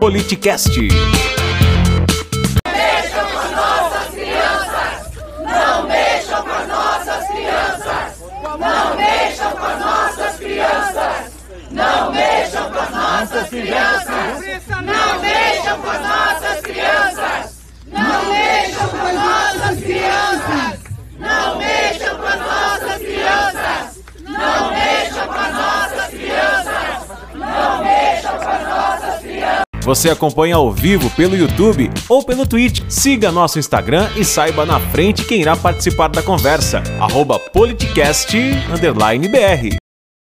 Politicast. Não mexam com as nossas crianças! Não mexam com as nossas crianças! Não mexam com as nossas crianças! Não mexam com as nossas crianças! Não mexam com as nossas crianças! Você acompanha ao vivo pelo YouTube ou pelo Twitch. Siga nosso Instagram e saiba na frente quem irá participar da conversa. Arroba politicast_br